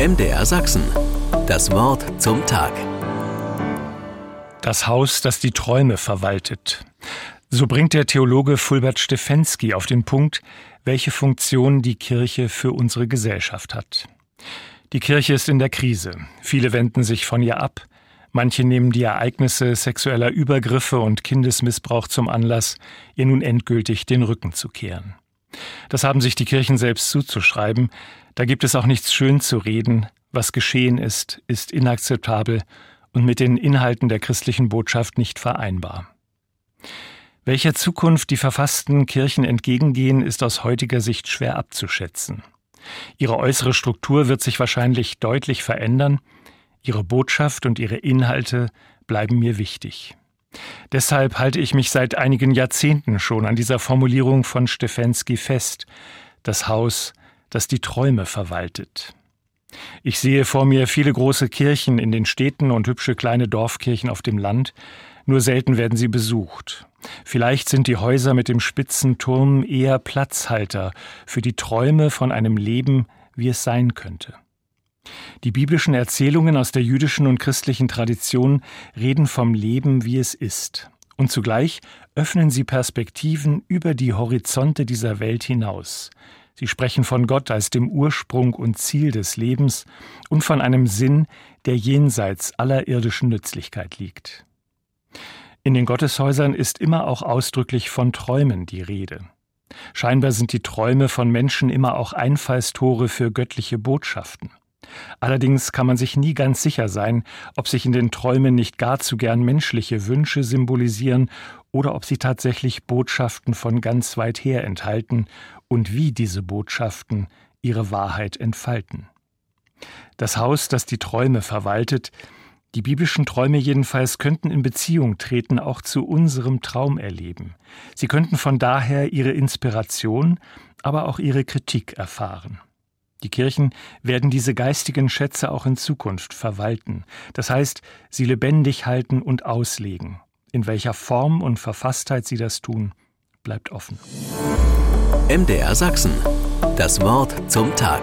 MDR Sachsen. Das Wort zum Tag. Das Haus, das die Träume verwaltet. So bringt der Theologe Fulbert Stefensky auf den Punkt, welche Funktion die Kirche für unsere Gesellschaft hat. Die Kirche ist in der Krise. Viele wenden sich von ihr ab. Manche nehmen die Ereignisse sexueller Übergriffe und Kindesmissbrauch zum Anlass, ihr nun endgültig den Rücken zu kehren. Das haben sich die Kirchen selbst zuzuschreiben. Da gibt es auch nichts schön zu reden. Was geschehen ist, ist inakzeptabel und mit den Inhalten der christlichen Botschaft nicht vereinbar. Welcher Zukunft die verfassten Kirchen entgegengehen, ist aus heutiger Sicht schwer abzuschätzen. Ihre äußere Struktur wird sich wahrscheinlich deutlich verändern, ihre Botschaft und ihre Inhalte bleiben mir wichtig. Deshalb halte ich mich seit einigen Jahrzehnten schon an dieser Formulierung von Stefensky fest, das Haus, das die Träume verwaltet. Ich sehe vor mir viele große Kirchen in den Städten und hübsche kleine Dorfkirchen auf dem Land, nur selten werden sie besucht. Vielleicht sind die Häuser mit dem spitzen Turm eher Platzhalter für die Träume von einem Leben, wie es sein könnte. Die biblischen Erzählungen aus der jüdischen und christlichen Tradition reden vom Leben, wie es ist. Und zugleich öffnen sie Perspektiven über die Horizonte dieser Welt hinaus. Sie sprechen von Gott als dem Ursprung und Ziel des Lebens und von einem Sinn, der jenseits aller irdischen Nützlichkeit liegt. In den Gotteshäusern ist immer auch ausdrücklich von Träumen die Rede. Scheinbar sind die Träume von Menschen immer auch Einfallstore für göttliche Botschaften. Allerdings kann man sich nie ganz sicher sein, ob sich in den Träumen nicht gar zu gern menschliche Wünsche symbolisieren oder ob sie tatsächlich Botschaften von ganz weit her enthalten und wie diese Botschaften ihre Wahrheit entfalten. Das Haus, das die Träume verwaltet, die biblischen Träume jedenfalls könnten in Beziehung treten auch zu unserem Traumerleben. Sie könnten von daher ihre Inspiration, aber auch ihre Kritik erfahren. Die Kirchen werden diese geistigen Schätze auch in Zukunft verwalten, das heißt, sie lebendig halten und auslegen. In welcher Form und Verfasstheit sie das tun, bleibt offen. MDR Sachsen. Das Wort zum Tag.